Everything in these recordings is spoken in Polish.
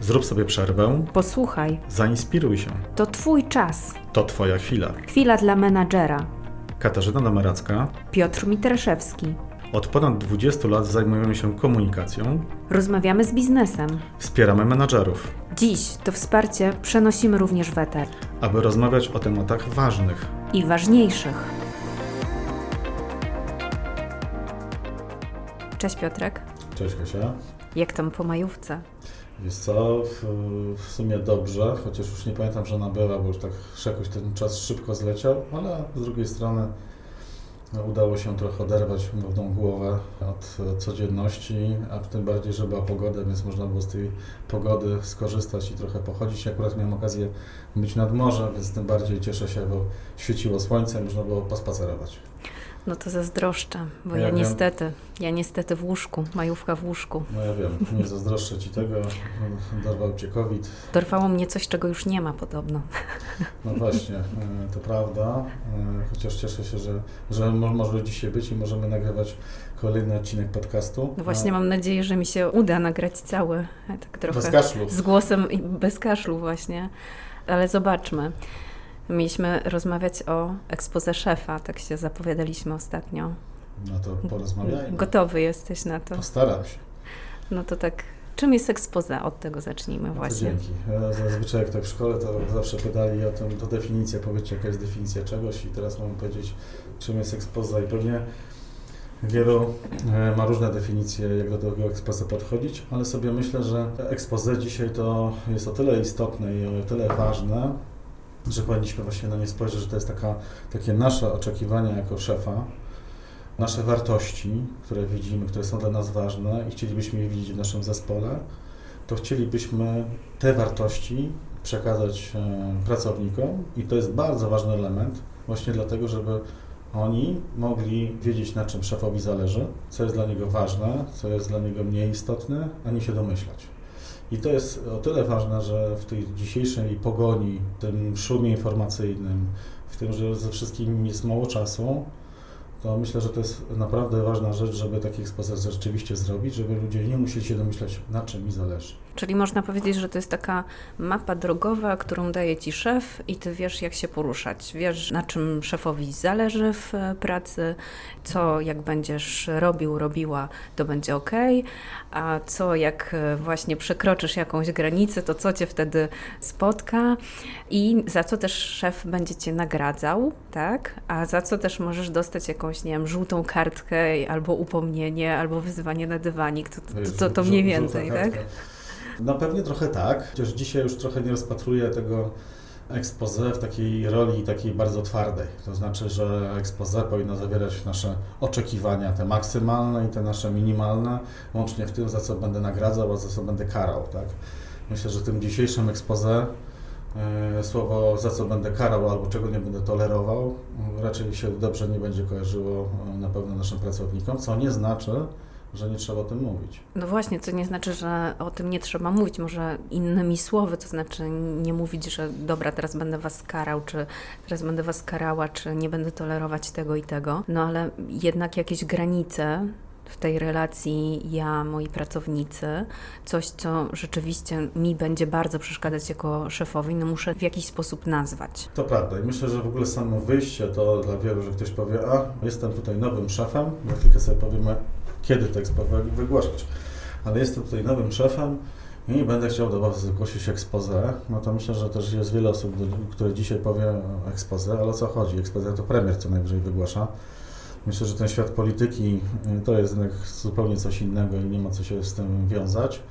Zrób sobie przerwę, Posłuchaj, zainspiruj się. to Twój czas. To Twoja chwila. Chwila dla menadżera. Katarzyna Dameracka. Piotr Mitraszewski. Od ponad 20 lat zajmujemy się komunikacją, Rozmawiamy z biznesem. wspieramy menadżerów, Dziś to wsparcie przenosimy również w eter. aby rozmawiać o tematach ważnych. I ważniejszych. Cześć Piotrek. Cześć Kasia. Jak tam po majówce? Wiesz co, w, w sumie dobrze, chociaż już nie pamiętam, że ona była, bo już tak jakoś ten czas szybko zleciał, ale z drugiej strony no, udało się trochę oderwać mowną głowę od e, codzienności, a tym bardziej, że była pogoda, więc można było z tej pogody skorzystać i trochę pochodzić. Akurat miałem okazję być nad morzem, więc tym bardziej cieszę się, bo świeciło słońce, można było pospacerować. No to zazdroszczę, bo Ja ja, wiem. niestety, ja niestety w łóżku, majówka w łóżku. No ja wiem, nie zazdroszczę Ci tego, dorwał Cię COVID, Dorwało mnie coś, czego już nie ma podobno. No właśnie, e, to prawda. E, Chociaż cieszę się, że, że mo- może dzisiaj być i możemy nagrywać kolejny odcinek podcastu. No właśnie A, mam nadzieję, że mi się uda nagrać cały, e, tak trochę Bez kaszlu. z głosem i bez kaszlu właśnie, ale zobaczmy. Mieliśmy rozmawiać o ekspoze szefa, tak się zapowiadaliśmy ostatnio. No to porozmawiajmy. Gotowy jesteś na to? Postaram się. No to tak, czym jest ekspoze? Od tego zacznijmy No właśnie. dzięki. Zazwyczaj jak tak w szkole, to zawsze pytali o tym, to definicja, powiedzcie jaka jest definicja czegoś i teraz mam powiedzieć, czym jest ekspoza i pewnie wielu e, ma różne definicje, jak do tego ekspoza podchodzić, ale sobie myślę, że ekspoze dzisiaj to jest o tyle istotne i o tyle ważne, że powinniśmy właśnie na nie spojrzeć, że to jest taka, takie nasze oczekiwania jako szefa, nasze wartości, które widzimy, które są dla nas ważne i chcielibyśmy je widzieć w naszym zespole, to chcielibyśmy te wartości przekazać e, pracownikom i to jest bardzo ważny element, właśnie dlatego, żeby oni mogli wiedzieć, na czym szefowi zależy, co jest dla niego ważne, co jest dla niego mniej istotne, a nie się domyślać. I to jest o tyle ważne, że w tej dzisiejszej pogoni, tym szumie informacyjnym, w tym, że ze wszystkim jest mało czasu, to myślę, że to jest naprawdę ważna rzecz, żeby taki ekspozycję rzeczywiście zrobić, żeby ludzie nie musieli się domyślać, na czym mi zależy. Czyli można powiedzieć, że to jest taka mapa drogowa, którą daje ci szef i ty wiesz, jak się poruszać. Wiesz, na czym szefowi zależy w pracy, co jak będziesz robił, robiła, to będzie ok, a co jak właśnie przekroczysz jakąś granicę, to co cię wtedy spotka i za co też szef będzie cię nagradzał, tak? A za co też możesz dostać jakąś, nie wiem, żółtą kartkę albo upomnienie, albo wyzwanie na dywanik. To, to, to, to mniej więcej, tak? No pewnie trochę tak, chociaż dzisiaj już trochę nie rozpatruję tego expose w takiej roli takiej bardzo twardej. To znaczy, że expose powinno zawierać nasze oczekiwania, te maksymalne i te nasze minimalne, łącznie w tym, za co będę nagradzał, a za co będę karał. Tak? Myślę, że tym dzisiejszym expose słowo za co będę karał albo czego nie będę tolerował raczej się dobrze nie będzie kojarzyło e, na pewno naszym pracownikom, co nie znaczy, że nie trzeba o tym mówić. No właśnie, co nie znaczy, że o tym nie trzeba mówić, może innymi słowy, to znaczy nie mówić, że dobra, teraz będę was karał, czy teraz będę was karała, czy nie będę tolerować tego i tego, no ale jednak jakieś granice w tej relacji ja, moi pracownicy, coś, co rzeczywiście mi będzie bardzo przeszkadzać jako szefowi, no muszę w jakiś sposób nazwać. To prawda i myślę, że w ogóle samo wyjście to dla wielu, że ktoś powie, a jestem tutaj nowym szefem, bo tylko sobie powiemy, kiedy tekst wygłaszać, ale jestem tutaj nowym szefem i będę chciał do Was zgłosić expose, no to myślę, że też jest wiele osób, które dzisiaj powie expose, ale o co chodzi? Expose to premier co najwyżej wygłasza. Myślę, że ten świat polityki y, to jest zupełnie coś innego i nie ma co się z tym wiązać.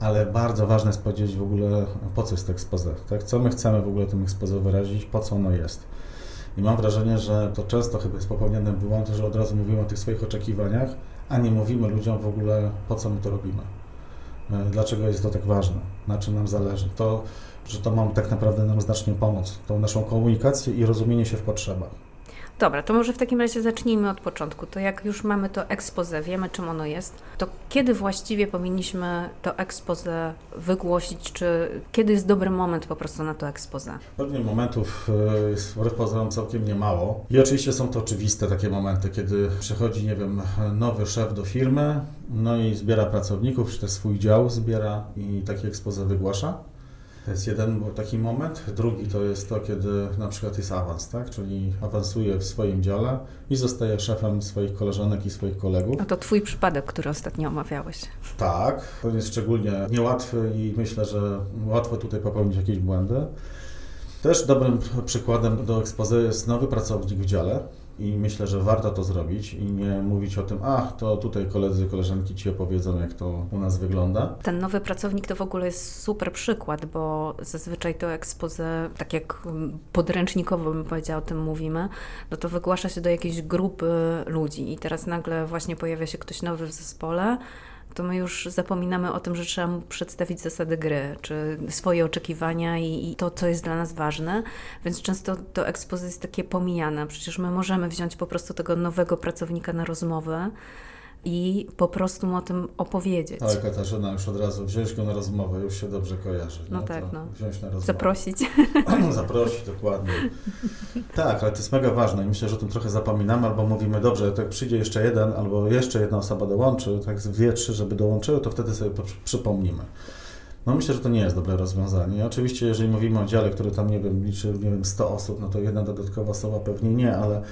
Ale bardzo ważne jest powiedzieć w ogóle, po co jest expose, tak? Co my chcemy w ogóle tym expose wyrazić, po co ono jest. I mam wrażenie, że to często chyba jest popełniany błąd, że od razu mówimy o tych swoich oczekiwaniach, a nie mówimy ludziom w ogóle, po co my to robimy. E, Dlaczego jest to tak ważne, na czym nam zależy. To, że to mam tak naprawdę nam znacznie pomóc, tą naszą komunikację i rozumienie się w potrzebach. Dobra, to może w takim razie zacznijmy od początku. To jak już mamy to expose, wiemy czym ono jest, to kiedy właściwie powinniśmy to expose wygłosić, czy kiedy jest dobry moment po prostu na to expose? Pewnie momentów e, jest pozorom całkiem niemało. I oczywiście są to oczywiste takie momenty, kiedy przychodzi, nie wiem, nowy szef do firmy, no i zbiera pracowników, czy też swój dział zbiera i takie expose wygłasza. To jest jeden taki moment. Drugi to jest to, kiedy na przykład jest awans, tak? czyli awansuje w swoim dziale i zostaje szefem swoich koleżanek i swoich kolegów. A to Twój przypadek, który ostatnio omawiałeś. Tak, to jest szczególnie niełatwy i myślę, że łatwo tutaj popełnić jakieś błędy. Też dobrym przykładem do ekspozy jest nowy pracownik w dziale, i myślę, że warto to zrobić i nie mówić o tym, a to tutaj koledzy, koleżanki ci opowiedzą, jak to u nas wygląda. Ten nowy pracownik to w ogóle jest super przykład, bo zazwyczaj to expose, tak jak podręcznikowo bym powiedziała, o tym mówimy, no to wygłasza się do jakiejś grupy ludzi i teraz nagle właśnie pojawia się ktoś nowy w zespole, to my już zapominamy o tym, że trzeba mu przedstawić zasady gry, czy swoje oczekiwania i, i to, co jest dla nas ważne, więc często to ekspozycja jest takie pomijane. Przecież my możemy wziąć po prostu tego nowego pracownika na rozmowę, i po prostu mu o tym opowiedzieć. Ale Katarzyna już od razu wziąć go na rozmowę, już się dobrze kojarzy. No, no tak, no. Wziąć na rozmowę. Zaprosić. Zaprosić, dokładnie. tak, ale to jest mega ważne i myślę, że o tym trochę zapominamy, albo mówimy, dobrze, jak przyjdzie jeszcze jeden, albo jeszcze jedna osoba dołączy, tak dwie, trzy, żeby dołączyły, to wtedy sobie przypomnimy. No myślę, że to nie jest dobre rozwiązanie. Oczywiście, jeżeli mówimy o dziale, który tam, nie wiem, liczy, nie wiem, 100 osób, no to jedna dodatkowa osoba pewnie nie, ale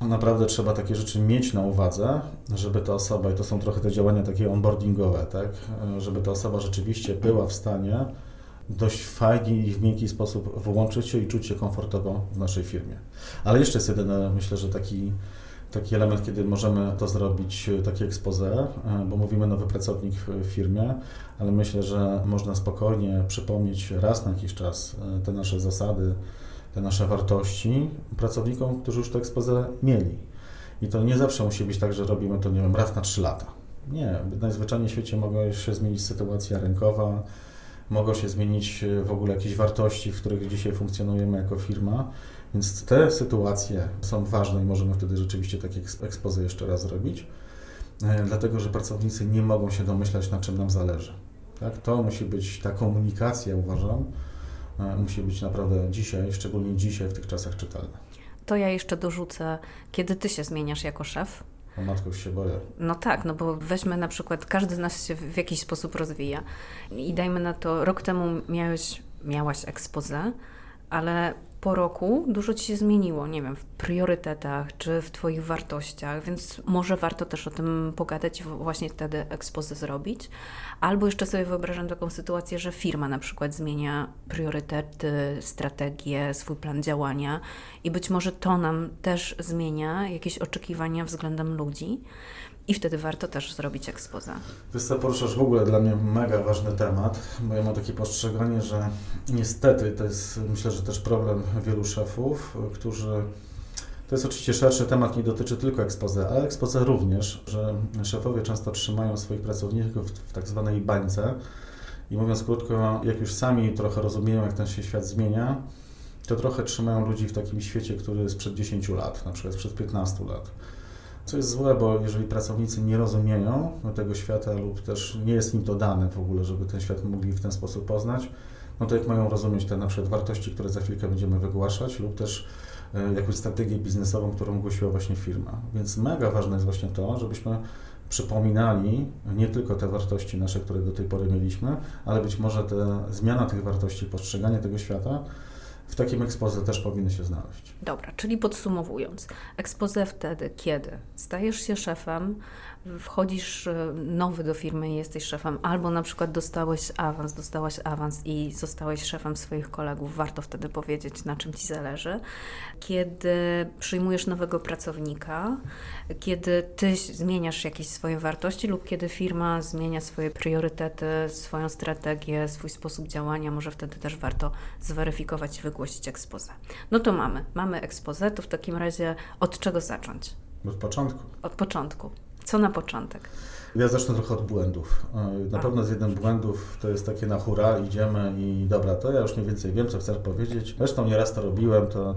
naprawdę trzeba takie rzeczy mieć na uwadze, żeby ta osoba, i to są trochę te działania takie onboardingowe, tak, żeby ta osoba rzeczywiście była w stanie dość fajnie i w miękki sposób włączyć się i czuć się komfortowo w naszej firmie. Ale jeszcze jest jeden, myślę, że taki, taki element, kiedy możemy to zrobić, takie expose, bo mówimy nowy pracownik w firmie, ale myślę, że można spokojnie przypomnieć raz na jakiś czas te nasze zasady, te nasze wartości pracownikom, którzy już to ekspozę mieli. I to nie zawsze musi być tak, że robimy to, nie wiem, raz na trzy lata. Nie, najzwyczajniej w świecie mogła się zmienić sytuacja rynkowa, mogą się zmienić e, w ogóle jakieś wartości, w których dzisiaj funkcjonujemy jako firma, więc te sytuacje są ważne i możemy wtedy rzeczywiście takie ekspozy jeszcze raz zrobić, e, dlatego że pracownicy nie mogą się domyślać, na czym nam zależy. Tak? To musi być ta komunikacja, uważam, musi być naprawdę dzisiaj, szczególnie dzisiaj w tych czasach czytelne. To ja jeszcze dorzucę, kiedy ty się zmieniasz jako szef? O matko, już się boję. No tak, no bo weźmy na przykład, każdy z nas się w jakiś sposób rozwija i dajmy na to, rok temu miałeś, miałaś ekspozę, ale po roku dużo ci się zmieniło, nie wiem, w priorytetach czy w Twoich wartościach, więc może warto też o tym pogadać, właśnie wtedy ekspozę zrobić. Albo jeszcze sobie wyobrażam taką sytuację, że firma na przykład zmienia priorytety, strategię, swój plan działania i być może to nam też zmienia jakieś oczekiwania względem ludzi. I wtedy warto też zrobić ekspoza. Wiesz co, poruszasz w ogóle dla mnie mega ważny temat, bo ja mam takie postrzeganie, że niestety to jest myślę, że też problem wielu szefów, którzy to jest oczywiście szerszy temat, nie dotyczy tylko ekspozy, ale ekspozy również, że szefowie często trzymają swoich pracowników w tak zwanej bańce i mówiąc krótko, jak już sami trochę rozumieją, jak ten się świat zmienia, to trochę trzymają ludzi w takim świecie, który jest sprzed 10 lat, na przykład sprzed 15 lat. Co jest złe, bo jeżeli pracownicy nie rozumieją tego świata lub też nie jest im to dane w ogóle, żeby ten świat mogli w ten sposób poznać, no to jak mają rozumieć te na przykład wartości, które za chwilkę będziemy wygłaszać lub też e, jakąś strategię biznesową, którą głosiła właśnie firma. Więc mega ważne jest właśnie to, żebyśmy przypominali nie tylko te wartości nasze, które do tej pory mieliśmy, ale być może te zmiana tych wartości, postrzeganie tego świata w takim ekspoze też powinny się znaleźć. Dobra, czyli podsumowując, ekspoze wtedy, kiedy stajesz się szefem, wchodzisz e, nowy do firmy i jesteś szefem, albo na przykład dostałeś awans, dostałaś awans i zostałeś szefem swoich kolegów, warto wtedy powiedzieć, na czym ci zależy. Kiedy przyjmujesz nowego pracownika, kiedy ty zmieniasz jakieś swoje wartości lub kiedy firma zmienia swoje priorytety, swoją strategię, swój sposób działania, może wtedy też warto zweryfikować i wygłosić ekspozę. No to mamy, mamy ekspozę, to w takim razie od czego zacząć? Od początku. Od początku. Co na początek? Ja zacznę trochę od błędów. E, na A. pewno z jednym błędów to jest takie na hura, idziemy i dobra, to ja już mniej więcej wiem, co chcesz powiedzieć. Zresztą nieraz to robiłem, to...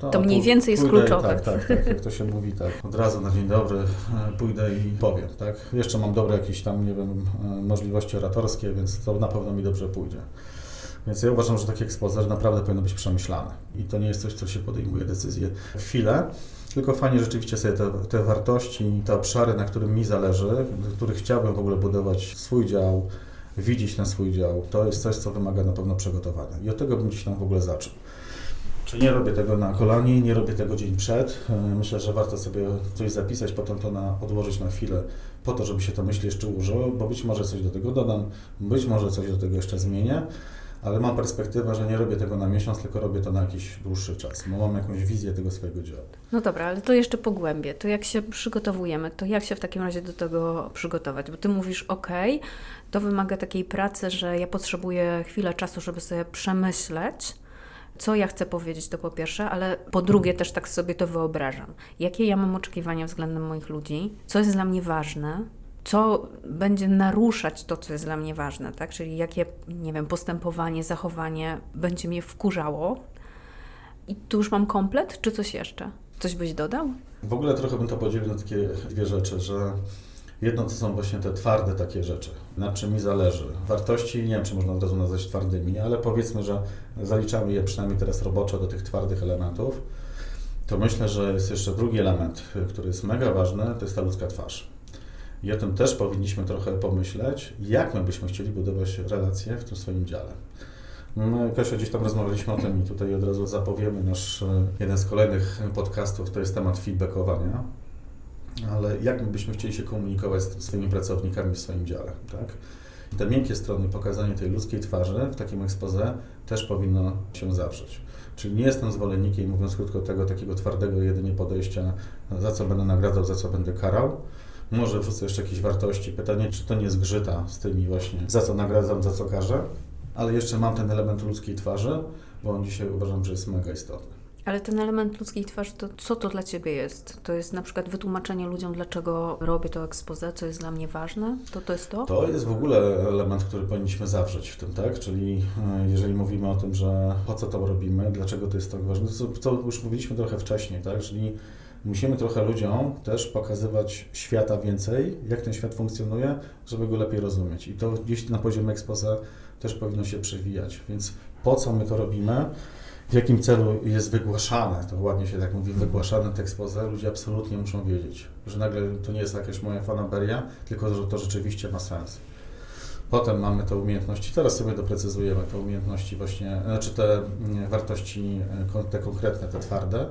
To, To mniej pój- więcej jest pójdę kluczowe. Tak, tak, tak, jak to się mówi, tak. Od razu na dzień dobry e, pójdę i powiem, tak. Jeszcze mam dobre jakieś tam, nie wiem, e, możliwości oratorskie, więc to na pewno mi dobrze pójdzie. Więc ja uważam, że takie ekspozer naprawdę powinno być przemyślane. I to nie jest coś, co się podejmuje decyzję w chwilę, tylko fajnie rzeczywiście sobie te, te wartości, te obszary, na którym mi zależy, do których chciałbym w ogóle budować swój dział, widzieć na swój dział, to jest coś, co wymaga na pewno przygotowania. I od tego bym gdzieś tam w ogóle zaczął. Czy nie robię tego na kolanie, nie robię tego dzień przed. E, Myślę, że warto sobie coś zapisać, potem to na, odłożyć na chwilę, po to, żeby się to myśli jeszcze ułożyło, bo być może coś do tego dodam, być może coś do tego jeszcze zmienię, ale mam perspektywę, że nie robię tego na miesiąc, tylko robię to na jakiś dłuższy czas, bo mam jakąś wizję tego swojego działu. No dobra, ale to jeszcze pogłębię. To jak się przygotowujemy, to jak się w takim razie do tego przygotować? Bo ty mówisz, ok, to wymaga takiej pracy, że ja potrzebuję chwilę czasu, żeby sobie przemyśleć, co ja chcę powiedzieć, to po pierwsze, ale po drugie też tak sobie to wyobrażam. Jakie ja mam oczekiwania względem moich ludzi, co jest dla mnie ważne, co będzie naruszać to, co jest dla mnie ważne, tak? Czyli jakie, nie wiem, postępowanie, zachowanie będzie mnie wkurzało. I tu już mam komplet, czy coś jeszcze? Coś byś dodał? W ogóle trochę bym to podzielił na takie dwie rzeczy, że jedno to są właśnie te twarde takie rzeczy, na czym mi zależy. Wartości, nie wiem czy można od razu nazwać twardymi, ale powiedzmy, że zaliczamy je przynajmniej teraz roboczo do tych twardych elementów. To myślę, że jest jeszcze drugi element, który jest mega ważny, to jest ta ludzka twarz. I o tym też powinniśmy trochę pomyśleć, jak my byśmy chcieli budować relacje w tym swoim dziale. My, Kasia, gdzieś tam rozmawialiśmy o tym i tutaj od razu zapowiemy nasz e, jeden z kolejnych podcastów, to jest temat feedbackowania. Ale jak my byśmy chcieli się komunikować z swoimi pracownikami w swoim dziale, tak? Te miękkie strony, pokazanie tej ludzkiej twarzy w takim expose też powinno się zawrzeć. Czyli nie jestem zwolennikiem, mówiąc krótko, tego takiego twardego jedynie podejścia, za co będę nagradzał, za co będę karał. Może wrzucę jeszcze jakieś wartości. Pytanie, czy to nie zgrzyta z tymi właśnie, za co nagradzam, za co karzę. Ale jeszcze mam ten element ludzkiej twarzy, bo on dzisiaj uważam, że jest mega istotny. Ale ten element ludzkiej twarzy, to co to dla Ciebie jest? To jest na przykład wytłumaczenie ludziom, dlaczego robię to expose, co jest dla mnie ważne? To to jest to? To jest w ogóle element, który powinniśmy zawrzeć w tym, tak? Czyli e, jeżeli mówimy o tym, że po co to robimy, dlaczego to jest tak ważne, to co już mówiliśmy trochę wcześniej, tak? Czyli musimy trochę ludziom też pokazywać świata więcej, jak ten świat funkcjonuje, żeby go lepiej rozumieć. I to gdzieś na poziomie expose też powinno się przewijać. Więc po co my to robimy? W jakim celu jest wygłaszane, to ładnie się tak mówi, wygłaszane te expose, ludzie absolutnie muszą wiedzieć, że nagle to nie jest jakaś moja fanaberia, tylko że to rzeczywiście ma sens. Potem mamy te umiejętności, teraz sobie doprecyzujemy te umiejętności właśnie, znaczy te mm, wartości, e, te konkretne, te twarde.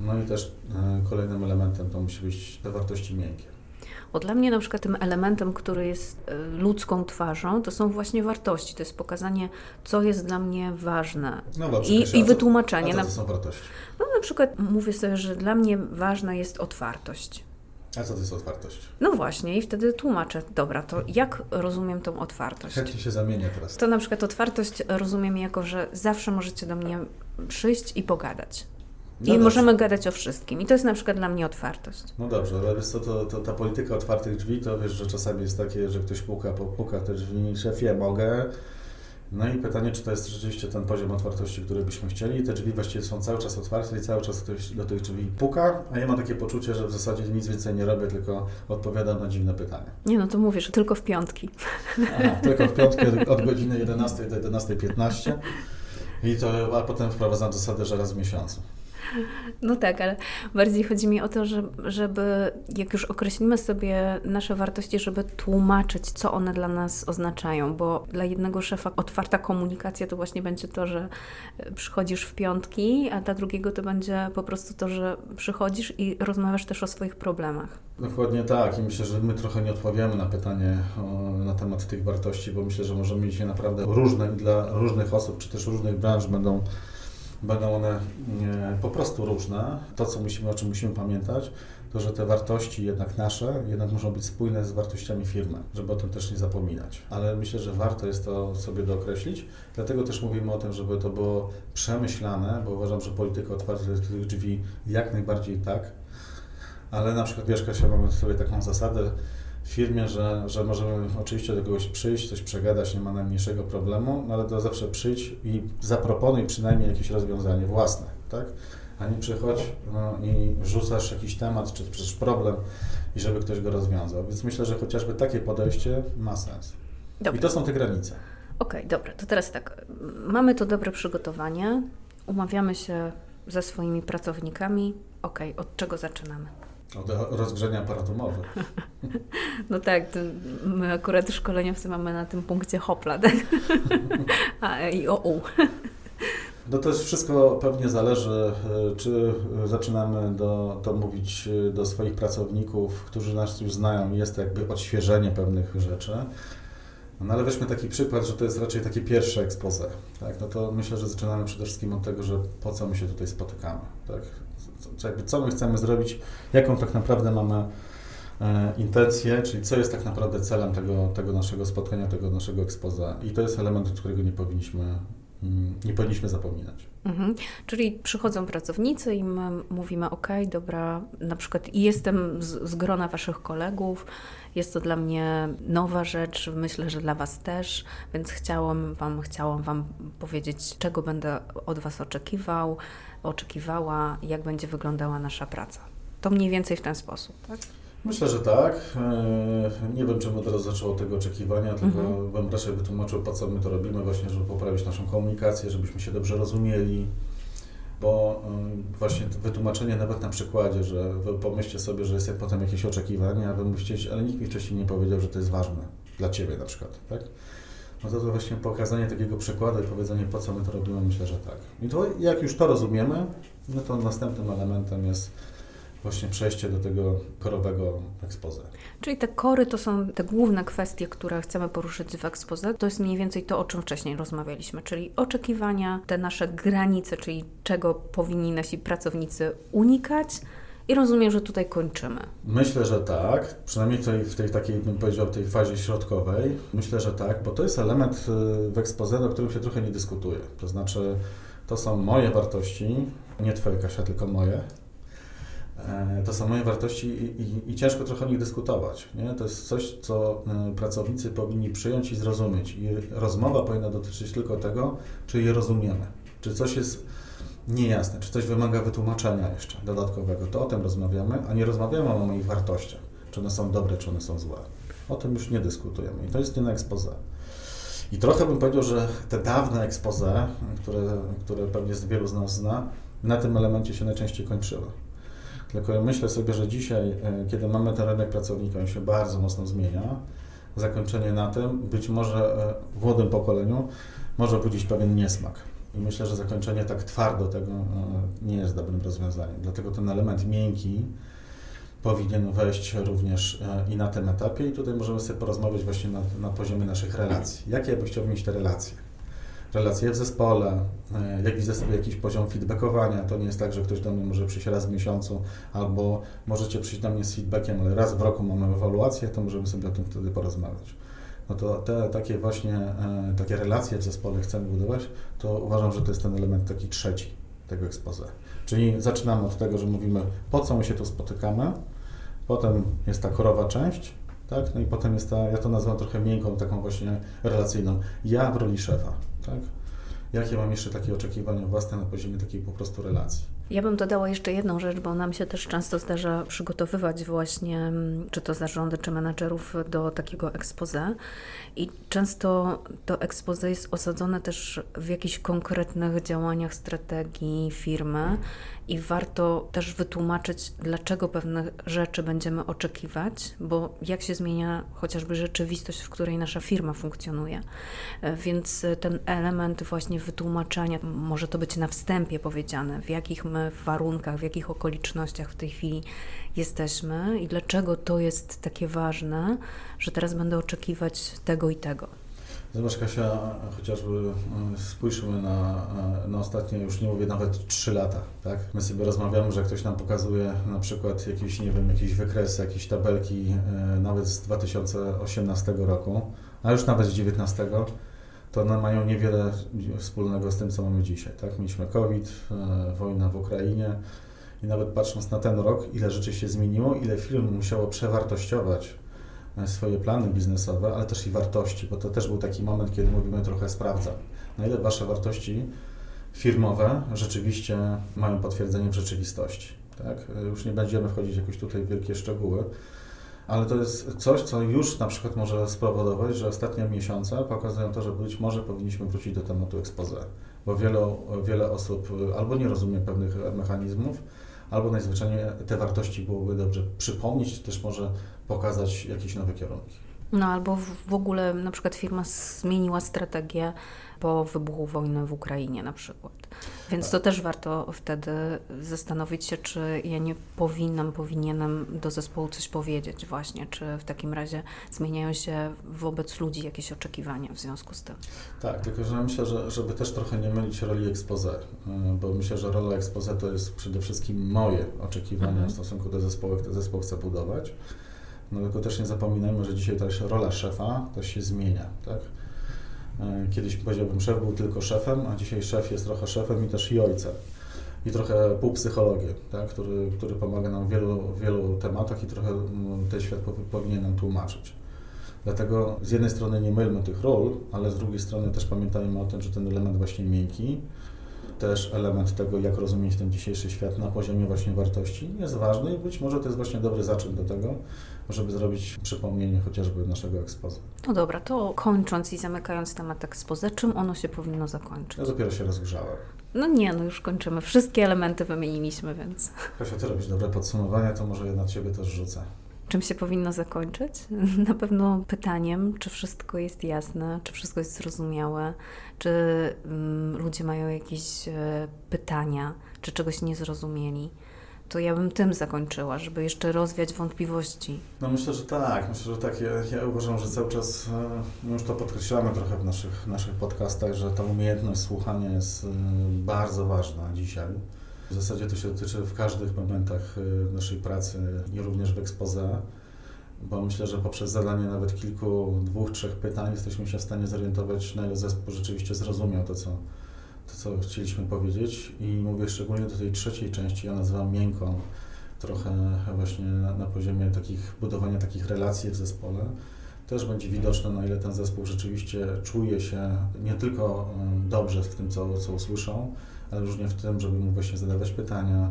No i też e, kolejnym elementem to musi być te wartości miękkie. Bo dla mnie na przykład tym elementem, który jest y, ludzką twarzą, to są właśnie wartości. To jest pokazanie, co jest dla mnie ważne. No dobrze, I, I wytłumaczenie. A co to są wartości? no na przykład mówię sobie, że dla mnie ważna jest otwartość. A co to jest otwartość? No właśnie, i wtedy tłumaczę, dobra, to jak rozumiem tą otwartość? Chętnie się zamienię teraz. To na przykład otwartość rozumiem jako, że zawsze możecie do mnie przyjść i pogadać. No I dobrze. możemy gadać o wszystkim. I to jest na przykład dla mnie otwartość. No dobrze, ale wiesz co, to, to, ta polityka otwartych drzwi, to wiesz, że czasami jest takie, że ktoś puka, puka te drzwi, szefie, mogę. No i pytanie, czy to jest rzeczywiście ten poziom otwartości, który byśmy chcieli. Te drzwi właściwie są cały czas otwarte i cały czas ktoś do tych drzwi puka, a ja mam takie poczucie, że w zasadzie nic więcej nie robię, tylko odpowiadam na dziwne pytania. Nie no, to mówisz, że tylko w piątki. Aha, tylko w piątkę od godziny 11 do 11.15 i to, a potem wprowadzam zasadę, że raz w miesiącu. No tak, ale bardziej chodzi mi o to, że, żeby jak już określimy sobie nasze wartości, żeby tłumaczyć, co one dla nas oznaczają, bo dla jednego szefa otwarta komunikacja to właśnie będzie to, że e, przychodzisz w piątki, a dla drugiego to będzie po prostu to, że przychodzisz i rozmawiasz też o swoich problemach. Dokładnie tak i myślę, że my trochę nie odpowiemy na pytanie na temat tych wartości, bo myślę, że możemy mieć je naprawdę różne dla różnych osób, czy też różnych branż będą, będą one e, po prostu różne. To, co musimy, o czym musimy pamiętać, to, że te wartości jednak nasze, jednak muszą być spójne z wartościami firmy, żeby o tym też nie zapominać. Ale myślę, że warto jest to sobie dookreślić, dlatego też mówimy o tym, żeby to było przemyślane, bo uważam, że polityka otwartych drzwi jak najbardziej tak, ale na przykład wiesz, Kasia, mamy sobie taką zasadę, w firmie, że, że możemy oczywiście do kogoś przyjść, coś przegadać, nie ma najmniejszego problemu, no ale to zawsze przyjdź i zaproponuj przynajmniej jakieś rozwiązanie własne, tak? A nie przychodź no, i rzucasz jakiś temat, czy przecież problem i żeby ktoś go rozwiązał. Więc myślę, że chociażby takie podejście ma sens. Dobra. I to są te granice. Okej, okay, dobra, to teraz tak. Mamy to dobre przygotowanie, umawiamy się ze swoimi pracownikami. Okej, okay, od czego zaczynamy? Od rozgrzenia aparatu mowy. No tak, my akurat szkoleniowcy mamy na tym punkcie hopla, tak? A, i o, u. No to jest wszystko pewnie zależy, e, czy zaczynamy do, to mówić e, do swoich pracowników, którzy nas już znają, jest to jakby odświeżenie pewnych rzeczy. No ale weźmy taki przykład, że to jest raczej takie pierwsze expose. Tak? No to myślę, że zaczynamy przede wszystkim od tego, że po co my się tutaj spotykamy. Tak? Co, jakby co my chcemy zrobić, jaką tak naprawdę mamy e, intencję, czyli co jest tak naprawdę celem tego, tego naszego spotkania, tego naszego expose. I to jest element, od którego nie powinniśmy nie powinniśmy zapominać. Mhm. Czyli przychodzą pracownicy i my mówimy, ok, dobra, na przykład jestem z, z, grona Waszych kolegów, jest to dla mnie nowa rzecz, myślę, że dla Was też, więc chciałam Wam, chciałam wam powiedzieć, czego będę od Was oczekiwał, oczekiwała, jak będzie wyglądała nasza praca. To mniej więcej w ten sposób, tak? Myślę, że tak. E, nie wiem, czym od razu zaczęło tego oczekiwania, tylko mhm. bym raczej wytłumaczył, po co my to robimy, właśnie, żeby poprawić naszą komunikację, żebyśmy się dobrze rozumieli. Bo e, właśnie wytłumaczenie nawet na przykładzie, że wy pomyślcie sobie, że jest potem jakieś oczekiwanie, a wy mówicie, ale nikt mi wcześniej nie powiedział, że to jest ważne dla Ciebie na przykład, tak? No to, to właśnie pokazanie takiego przykładu i powiedzenie, po co my to robimy, myślę, że tak. I to jak już to rozumiemy, no to następnym elementem jest właśnie przejście do tego korowego expose. Czyli te kory to są te główne kwestie, które chcemy poruszyć w expose. To jest mniej więcej to, o czym wcześniej rozmawialiśmy, czyli oczekiwania, te nasze granice, czyli czego powinni nasi pracownicy unikać. I rozumiem, że tutaj kończymy. Myślę, że tak. Przynajmniej tutaj w tej takiej, bym powiedział, tej fazie środkowej. Myślę, że tak, bo to jest element y, w expose, o którym się trochę nie dyskutuje. To znaczy, to są moje wartości, nie Twoje, Kasia, tylko moje. E, to są moje wartości i, i, i, ciężko trochę o nich dyskutować. Nie? To jest coś, co e, pracownicy powinni przyjąć i zrozumieć. I rozmowa powinna dotyczyć tylko tego, czy je rozumiemy. Czy coś jest niejasne, czy coś wymaga wytłumaczenia jeszcze dodatkowego. To o tym rozmawiamy, a nie rozmawiamy o moich wartościach. Czy one są dobre, czy one są złe. O tym już nie dyskutujemy. I to jest nie na expose. I trochę bym powiedział, że te dawne expose, które, które pewnie wielu z nas zna, na tym elemencie się najczęściej kończyły. Tylko myślę sobie, że dzisiaj, e, kiedy mamy ten rynek pracownika, on się bardzo mocno zmienia, zakończenie na tym być może e, w młodym pokoleniu może budzić pewien niesmak. I myślę, że zakończenie tak twardo tego e, nie jest dobrym rozwiązaniem. Dlatego ten element miękki powinien wejść również i na tym etapie. I tutaj możemy sobie porozmawiać właśnie na, na poziomie naszych relacji. Jakie ja bym chciał mieć te relacje? Relacje w zespole, e, jak widzę sobie jakiś poziom feedbackowania. To nie jest tak, że ktoś do mnie może przyjść raz w miesiącu, albo możecie przyjść do mnie z feedbackiem, ale raz w roku mamy ewaluację, to możemy sobie o tym wtedy porozmawiać. No to te takie właśnie, e, takie relacje w zespole chcemy budować, to uważam, że to jest ten element taki trzeci tego expose. Czyli zaczynamy od tego, że mówimy, po co my się tu spotykamy, potem jest ta korowa część, tak? No i potem jest ta, ja to nazywam trochę miękką, taką właśnie relacyjną. Ja w roli szefa, tak? Jakie mam jeszcze takie oczekiwania własne na poziomie takiej po prostu relacji? Ja bym dodała jeszcze jedną rzecz, bo nam się też często zdarza przygotowywać właśnie, mm, czy to zarządy, czy menadżerów do takiego expose. I często to expose jest osadzone też w jakichś konkretnych działaniach strategii firmy i warto też wytłumaczyć, dlaczego pewne rzeczy będziemy oczekiwać, bo jak się zmienia chociażby rzeczywistość, w której nasza firma funkcjonuje. E, więc ten element właśnie wytłumaczenia, może to być na wstępie powiedziane, w jakich my warunkach, w jakich okolicznościach w tej chwili jesteśmy i dlaczego to jest takie ważne, że teraz będę oczekiwać tego i tego. Zobacz Kasia, chociażby e, spójrzmy na, e, na ostatnie, już nie mówię nawet 3 lata, tak? My sobie rozmawiamy, że ktoś nam pokazuje na przykład jakieś, nie wiem, jakieś wykresy, jakieś tabelki e, nawet z 2018 roku, a już nawet z 2019, to one mają niewiele wspólnego z tym, co mamy dzisiaj, tak? Mieliśmy COVID, wojna w Ukrainie i nawet patrząc na ten rok, ile rzeczy się zmieniło, ile firm musiało przewartościować e, swoje plany biznesowe, ale też i wartości, bo to też był taki moment, kiedy mówimy trochę sprawdzam, na ile Wasze wartości firmowe rzeczywiście mają potwierdzenie w rzeczywistości. Tak? Już nie będziemy wchodzić jakoś tutaj w wielkie szczegóły, ale to jest coś, co już na przykład może spowodować, że ostatnie miesiące pokazują to, że być może powinniśmy wrócić do tematu expose, bo wiele, wiele osób albo nie rozumie pewnych mechanizmów, albo najzwyczajniej te wartości byłoby dobrze przypomnieć, też może pokazać jakieś nowe kierunki. No albo w ogóle na przykład firma zmieniła strategię po wybuchu wojny w Ukrainie na przykład. Więc to też warto wtedy zastanowić się, czy ja nie powinnam, powinienem do zespołu coś powiedzieć właśnie, czy w takim razie zmieniają się wobec ludzi jakieś oczekiwania w związku z tym. Tak, tylko że myślę, że żeby też trochę nie mylić roli expose, bo myślę, że rola expose to jest przede wszystkim moje oczekiwania mhm. w stosunku do zespołu, który zespół chcę budować. No tylko też nie zapominajmy, że dzisiaj też rola szefa też się zmienia, tak? E, kiedyś powiedziałbym, szef był tylko szefem, a dzisiaj szef jest trochę szefem i też i ojcem. I trochę półpsychologiem, tak? który, który pomaga nam w wielu, wielu tematach i trochę mm, ten świat powinien nam tłumaczyć. Dlatego z jednej strony nie mylmy tych ról, ale z drugiej strony też pamiętajmy o tym, że ten element właśnie miękki, też element tego, jak rozumieć ten dzisiejszy świat na poziomie właśnie wartości jest ważny i być może to jest właśnie dobry zaczyn do tego, żeby zrobić przypomnienie chociażby naszego ekspozy. No dobra, to kończąc i zamykając temat ekspozy, czym ono się powinno zakończyć? Ja dopiero się rozgrzałem. No nie, no już kończymy. Wszystkie elementy wymieniliśmy, więc... Kasia, Ty robisz dobre podsumowania, to może ja na Ciebie też rzucę. Czym się powinno zakończyć? Na pewno pytaniem, czy wszystko jest jasne, czy wszystko jest zrozumiałe, czy um, ludzie mają jakieś e, pytania, czy czegoś nie zrozumieli to ja bym tym zakończyła, żeby jeszcze rozwiać wątpliwości. No myślę, że tak. Myślę, że tak. Ja, ja uważam, że cały czas, e, już to podkreślamy trochę w naszych, naszych podcastach, że ta umiejętność słuchania jest e, bardzo ważna dzisiaj. W zasadzie to się dotyczy w każdych momentach e, naszej pracy i również w expose, bo myślę, że poprzez zadanie nawet kilku, dwóch, trzech pytań jesteśmy się w stanie zorientować, na ile zespół rzeczywiście zrozumiał to, co, to, co chcieliśmy powiedzieć i mówię szczególnie do tej trzeciej części, ja nazywam miękką, trochę właśnie na, na poziomie takich, budowania takich relacji w zespole. Też będzie widoczne, na ile ten zespół rzeczywiście czuje się nie tylko mm, dobrze w tym, co, co usłyszą, ale różnie w tym, żeby mu właśnie zadawać pytania,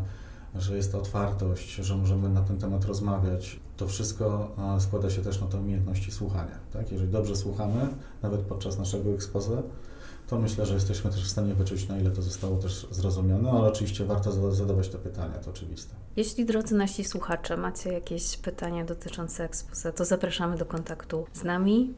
że jest to otwartość, że możemy na ten temat rozmawiać. To wszystko składa się też na te umiejętności słuchania. Tak? Jeżeli dobrze słuchamy, nawet podczas naszego ekspozy, to myślę, że jesteśmy też w stanie wyczuć, na ile to zostało też zrozumiane, ale oczywiście warto zadawać te pytania, to oczywiste. Jeśli drodzy nasi słuchacze macie jakieś pytania dotyczące ekspozy, to zapraszamy do kontaktu z nami.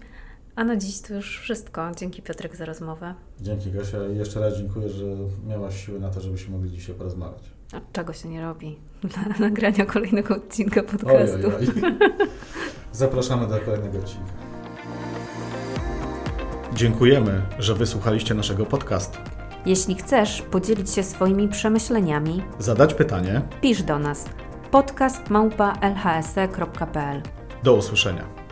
A na dziś to już wszystko. Dzięki Piotrek za rozmowę. Dzięki Gosia i jeszcze raz dziękuję, że miałaś siły na to, żebyśmy mogli dzisiaj porozmawiać. A czego się nie robi dla nagrania kolejnego odcinka podcastu. Oj, oj, oj. Zapraszamy do kolejnego odcinka. Dziękujemy, że wysłuchaliście naszego podcastu. Jeśli chcesz podzielić się swoimi przemyśleniami, zadać pytanie, pisz do nas podcast.lhse.pl. Do usłyszenia.